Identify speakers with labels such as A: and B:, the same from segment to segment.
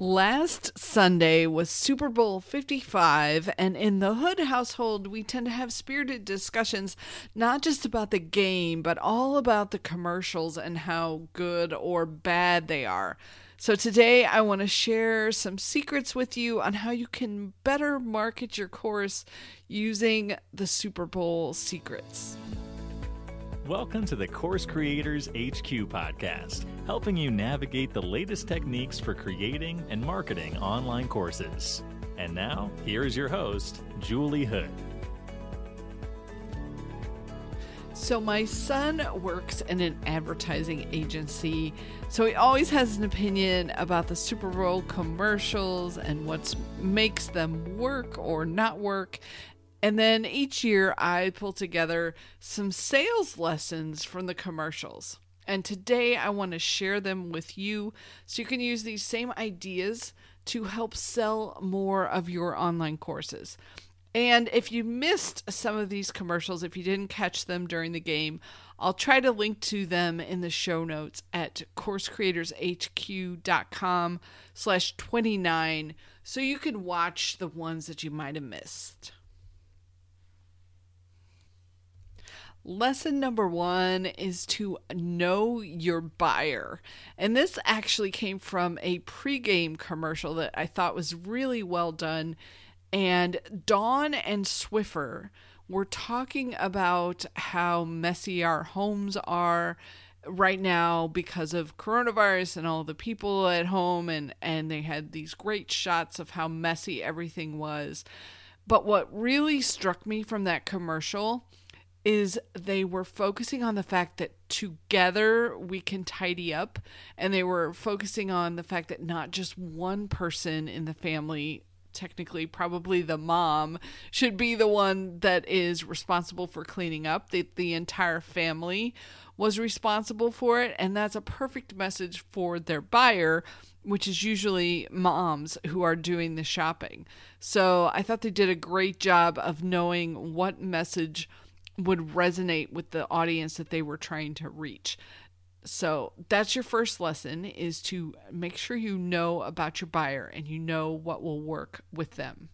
A: Last Sunday was Super Bowl 55, and in the Hood household, we tend to have spirited discussions not just about the game, but all about the commercials and how good or bad they are. So, today I want to share some secrets with you on how you can better market your course using the Super Bowl secrets.
B: Welcome to the Course Creators HQ podcast, helping you navigate the latest techniques for creating and marketing online courses. And now, here is your host, Julie Hood.
A: So, my son works in an advertising agency, so he always has an opinion about the Super Bowl commercials and what makes them work or not work. And then each year I pull together some sales lessons from the commercials. And today I want to share them with you so you can use these same ideas to help sell more of your online courses. And if you missed some of these commercials, if you didn't catch them during the game, I'll try to link to them in the show notes at coursecreatorshq.com slash 29 so you can watch the ones that you might have missed. Lesson number one is to know your buyer. And this actually came from a pregame commercial that I thought was really well done. And Dawn and Swiffer were talking about how messy our homes are right now because of coronavirus and all the people at home and and they had these great shots of how messy everything was. But what really struck me from that commercial is they were focusing on the fact that together we can tidy up and they were focusing on the fact that not just one person in the family technically probably the mom should be the one that is responsible for cleaning up. The, the entire family was responsible for it and that's a perfect message for their buyer which is usually moms who are doing the shopping. So i thought they did a great job of knowing what message would resonate with the audience that they were trying to reach. So that's your first lesson is to make sure you know about your buyer and you know what will work with them.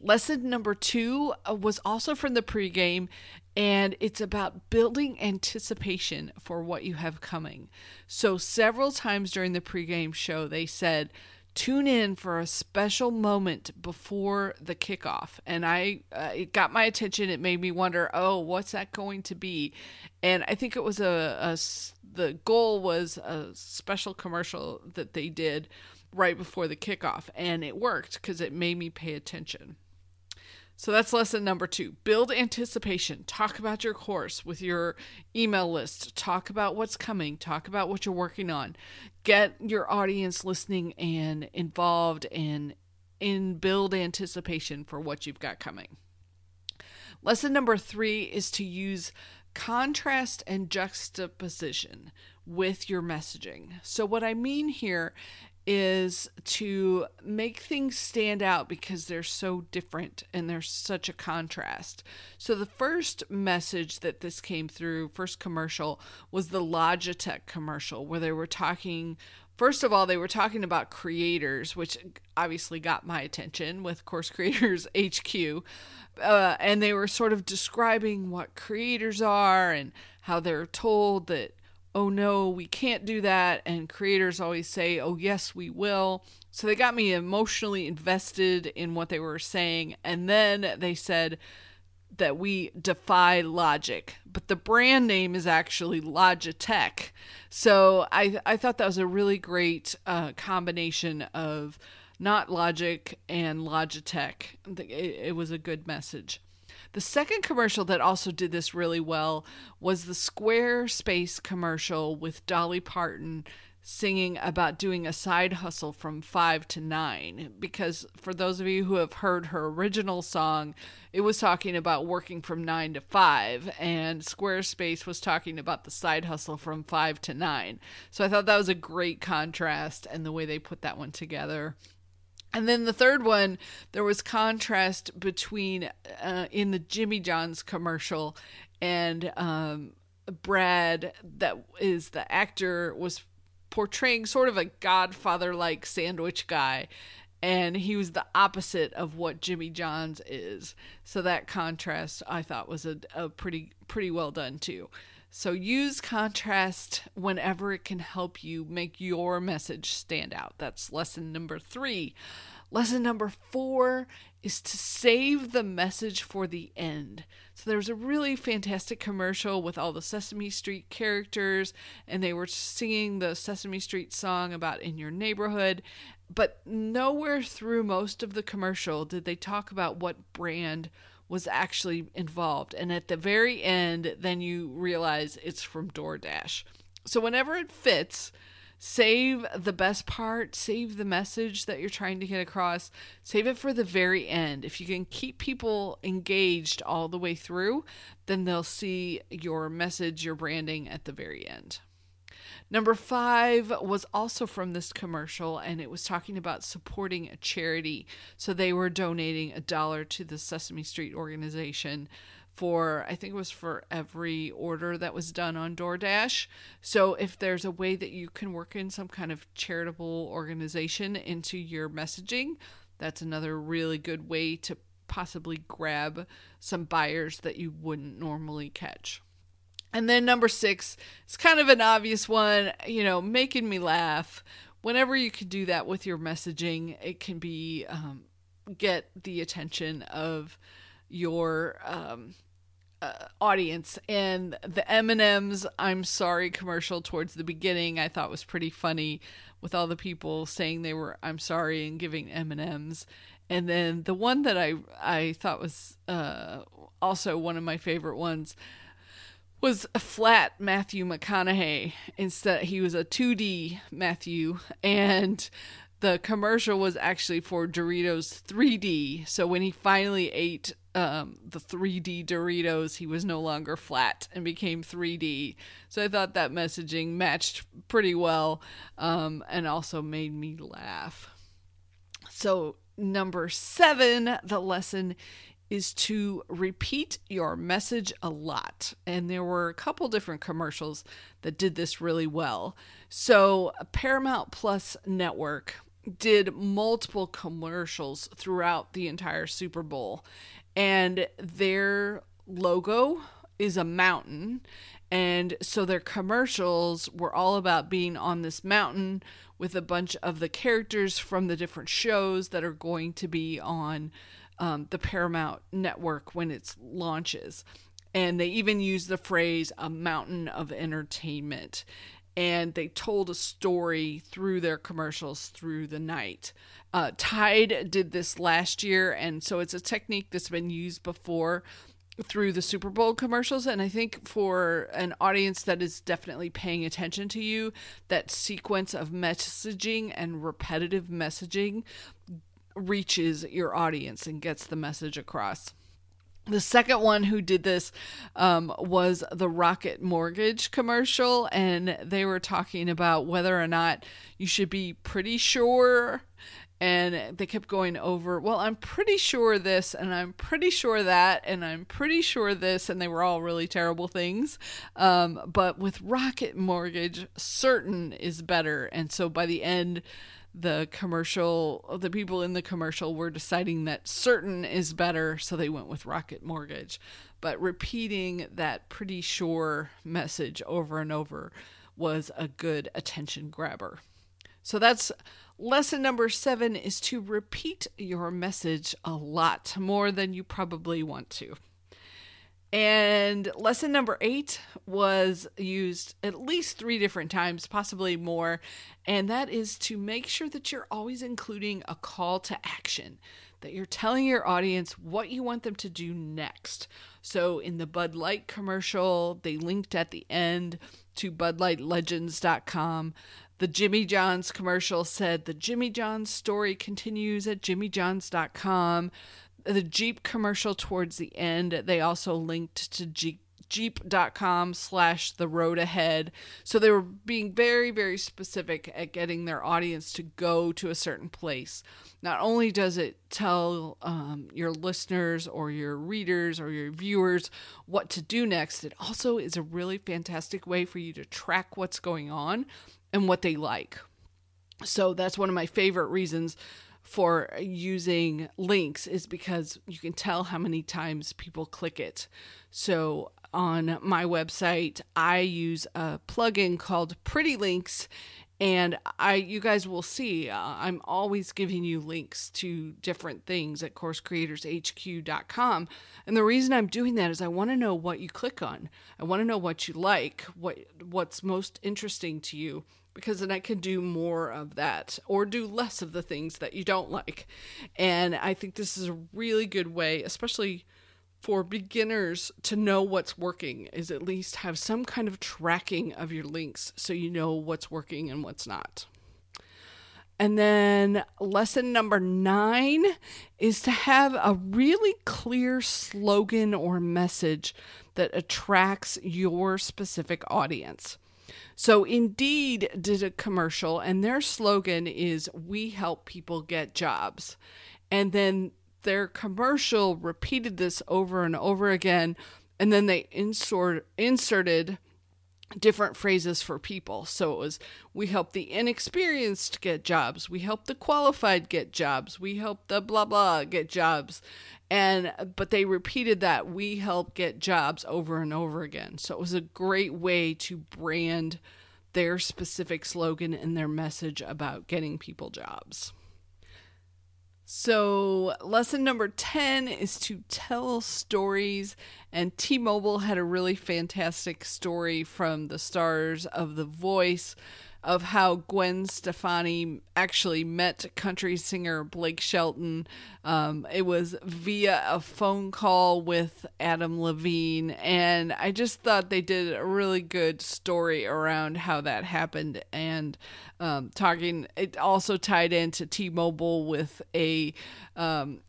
A: Lesson number two uh, was also from the pregame, and it's about building anticipation for what you have coming. So, several times during the pregame show, they said, tune in for a special moment before the kickoff. And i uh, it got my attention. It made me wonder oh what's that going to be? And i think it was a, a the goal was a special commercial that they did right before the kickoff. And it worked because it made me pay attention so that's lesson number two. Build anticipation. Talk about your course with your email list. Talk about what's coming. Talk about what you're working on. Get your audience listening and involved and in build anticipation for what you've got coming. Lesson number three is to use contrast and juxtaposition with your messaging. So, what I mean here is to make things stand out because they're so different and there's such a contrast. So the first message that this came through, first commercial, was the Logitech commercial where they were talking First of all, they were talking about creators, which obviously got my attention with Course Creators HQ. Uh, and they were sort of describing what creators are and how they're told that oh no, we can't do that. And creators always say, oh yes, we will. So they got me emotionally invested in what they were saying. And then they said that we defy logic, but the brand name is actually Logitech. So I, I thought that was a really great uh, combination of not logic and Logitech. It, it was a good message. The second commercial that also did this really well was the Squarespace commercial with Dolly Parton singing about doing a side hustle from five to nine. Because for those of you who have heard her original song, it was talking about working from nine to five, and Squarespace was talking about the side hustle from five to nine. So I thought that was a great contrast and the way they put that one together. And then the third one, there was contrast between uh, in the Jimmy John's commercial and um, Brad, that is the actor, was portraying sort of a godfather like sandwich guy and he was the opposite of what Jimmy John's is. So that contrast I thought was a, a pretty pretty well done too. So use contrast whenever it can help you make your message stand out. That's lesson number 3. Lesson number 4 is to save the message for the end. So there was a really fantastic commercial with all the Sesame Street characters, and they were singing the Sesame Street song about in your neighborhood. But nowhere through most of the commercial did they talk about what brand was actually involved. And at the very end, then you realize it's from DoorDash. So whenever it fits, save the best part, save the message that you're trying to get across, save it for the very end. If you can keep people engaged all the way through, then they'll see your message, your branding at the very end. Number five was also from this commercial, and it was talking about supporting a charity. So they were donating a dollar to the Sesame Street organization for I think it was for every order that was done on DoorDash. So if there's a way that you can work in some kind of charitable organization into your messaging, that's another really good way to possibly grab some buyers that you wouldn't normally catch. And then number 6, it's kind of an obvious one, you know, making me laugh. Whenever you can do that with your messaging, it can be um, get the attention of your um, uh, audience and the M&Ms I'm sorry commercial towards the beginning I thought was pretty funny with all the people saying they were I'm sorry and giving M&Ms and then the one that I I thought was uh, also one of my favorite ones was a flat Matthew McConaughey instead he was a 2D Matthew and the commercial was actually for Doritos 3D so when he finally ate um, the 3D Doritos, he was no longer flat and became 3D. So I thought that messaging matched pretty well um, and also made me laugh. So, number seven, the lesson is to repeat your message a lot. And there were a couple different commercials that did this really well. So, Paramount Plus Network did multiple commercials throughout the entire Super Bowl and their logo is a mountain. And so their commercials were all about being on this mountain with a bunch of the characters from the different shows that are going to be on um, the Paramount network when it launches. And they even use the phrase a mountain of entertainment. And they told a story through their commercials through the night. Uh, Tide did this last year, and so it's a technique that's been used before through the Super Bowl commercials. And I think for an audience that is definitely paying attention to you, that sequence of messaging and repetitive messaging reaches your audience and gets the message across. The second one who did this um, was the Rocket Mortgage commercial, and they were talking about whether or not you should be pretty sure and they kept going over well i'm pretty sure this and i'm pretty sure that and i'm pretty sure this and they were all really terrible things. Um, but with rocket mortgage certain is better. And so by the end the commercial the people in the commercial were deciding that certain is better so they went with rocket mortgage. But repeating that pretty sure message over and over was a good attention grabber. So that's Lesson number seven is to repeat your message a lot more than you probably want to. And lesson number eight was used at least three different times, possibly more. And that is to make sure that you're always including a call to action, that you're telling your audience what you want them to do next. So in the Bud Light commercial, they linked at the end to BudLightLegends.com. The Jimmy John's commercial said the Jimmy John's story continues at jimmyjohns.com. The Jeep commercial towards the end, they also linked to Jeep jeep.com slash the road ahead. So they were being very very specific at getting their audience to go to a certain place. Not only does it tell um, your listeners or your readers or your viewers what to do next it also is a really fantastic way for you to track what's going on and what they like. So that's one of my favorite reasons for using links is because you can tell how many times people click it. So on my website, I use a plugin called Pretty Links and I you guys will see uh, I'm always giving you links to different things at coursecreatorshq.com and the reason I'm doing that is I want to know what you click on. I want to know what you like, what what's most interesting to you because then I can do more of that or do less of the things that you don't like. And I think this is a really good way, especially for beginners to know what's working, is at least have some kind of tracking of your links so you know what's working and what's not. And then lesson number nine is to have a really clear slogan or message that attracts your specific audience. So, Indeed did a commercial, and their slogan is We help people get jobs. And then their commercial repeated this over and over again. And then they insert, inserted different phrases for people. So it was we help the inexperienced get jobs, we help the qualified get jobs, we help the blah blah get jobs. And but they repeated that we help get jobs over and over again. So it was a great way to brand their specific slogan and their message about getting people jobs. So, lesson number 10 is to tell stories. And T Mobile had a really fantastic story from the stars of The Voice of how Gwen Stefani actually met country singer Blake Shelton. Um, it was via a phone call with Adam Levine, and I just thought they did a really good story around how that happened. And um, talking, it also tied into T-Mobile with a um,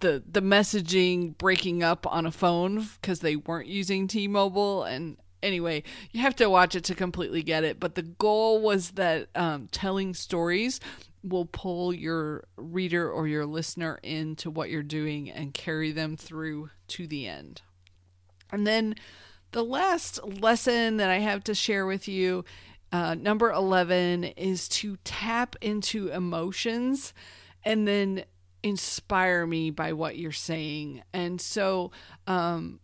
A: the the messaging breaking up on a phone because they weren't using T-Mobile and anyway, you have to watch it to completely get it. But the goal was that um, telling stories will pull your reader or your listener into what you're doing and carry them through to the end. And then the last lesson that I have to share with you, uh, number 11, is to tap into emotions and then inspire me by what you're saying. And so, um,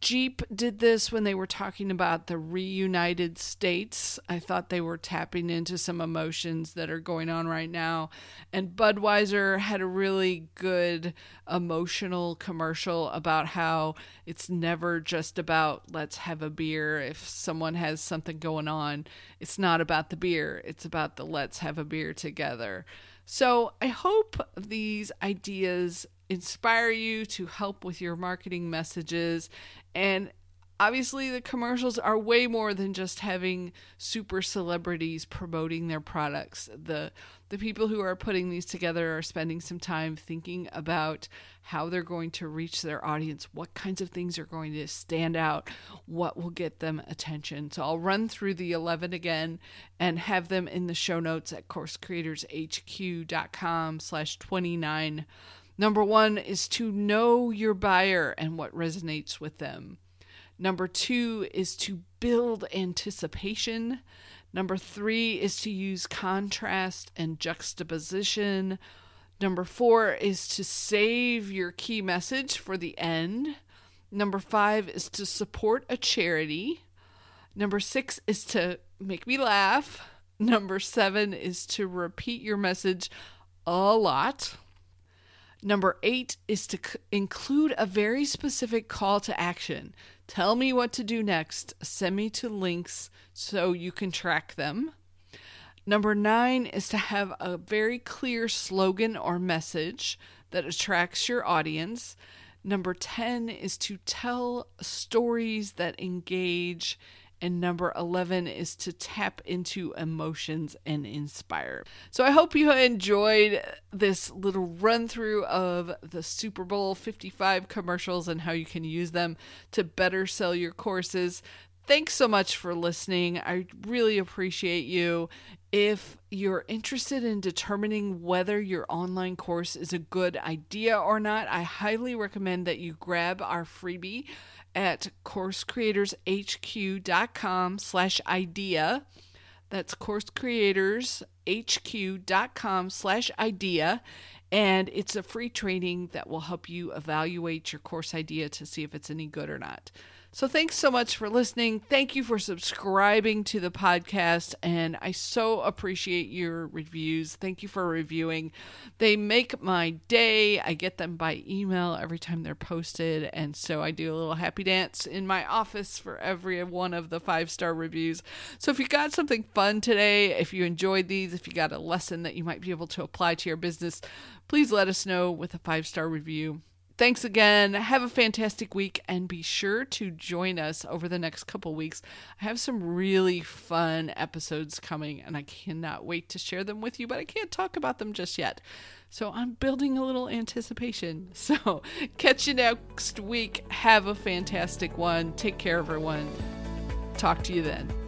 A: Jeep did this when they were talking about the reunited states. I thought they were tapping into some emotions that are going on right now. And Budweiser had a really good emotional commercial about how it's never just about let's have a beer. If someone has something going on, it's not about the beer, it's about the let's have a beer together. So I hope these ideas inspire you to help with your marketing messages. And obviously, the commercials are way more than just having super celebrities promoting their products. The the people who are putting these together are spending some time thinking about how they're going to reach their audience, what kinds of things are going to stand out, what will get them attention. So I'll run through the 11 again and have them in the show notes at coursecreatorshq.com slash 29 Number one is to know your buyer and what resonates with them. Number two is to build anticipation. Number three is to use contrast and juxtaposition. Number four is to save your key message for the end. Number five is to support a charity. Number six is to make me laugh. Number seven is to repeat your message a lot. Number eight is to c- include a very specific call to action. Tell me what to do next. Send me to links so you can track them. Number nine is to have a very clear slogan or message that attracts your audience. Number 10 is to tell stories that engage and number 11 is to tap into emotions and inspire. So I hope you enjoyed this little run through of the Super Bowl 55 commercials and how you can use them to better sell your courses. Thanks so much for listening. I really appreciate you. If you're interested in determining whether your online course is a good idea or not, I highly recommend that you grab our freebie at coursecreatorshq.com slash idea. That's coursecreatorshq.com slash idea. And it's a free training that will help you evaluate your course idea to see if it's any good or not. So thanks so much for listening. Thank you for subscribing to the podcast. And I so appreciate your reviews. Thank you for reviewing. They make my day. I get them by email every time they're posted. And so I do a little happy dance in my office for every one of the five star reviews. So if you got something fun today, if you enjoyed these, if you got a lesson that you might be able to apply to your business, please let us know with a five star review. Thanks again. Have a fantastic week and be sure to join us over the next couple weeks. I have some really fun episodes coming and I cannot wait to share them with you, but I can't talk about them just yet. So I'm building a little anticipation. So catch you next week. Have a fantastic one. Take care, everyone. Talk to you then.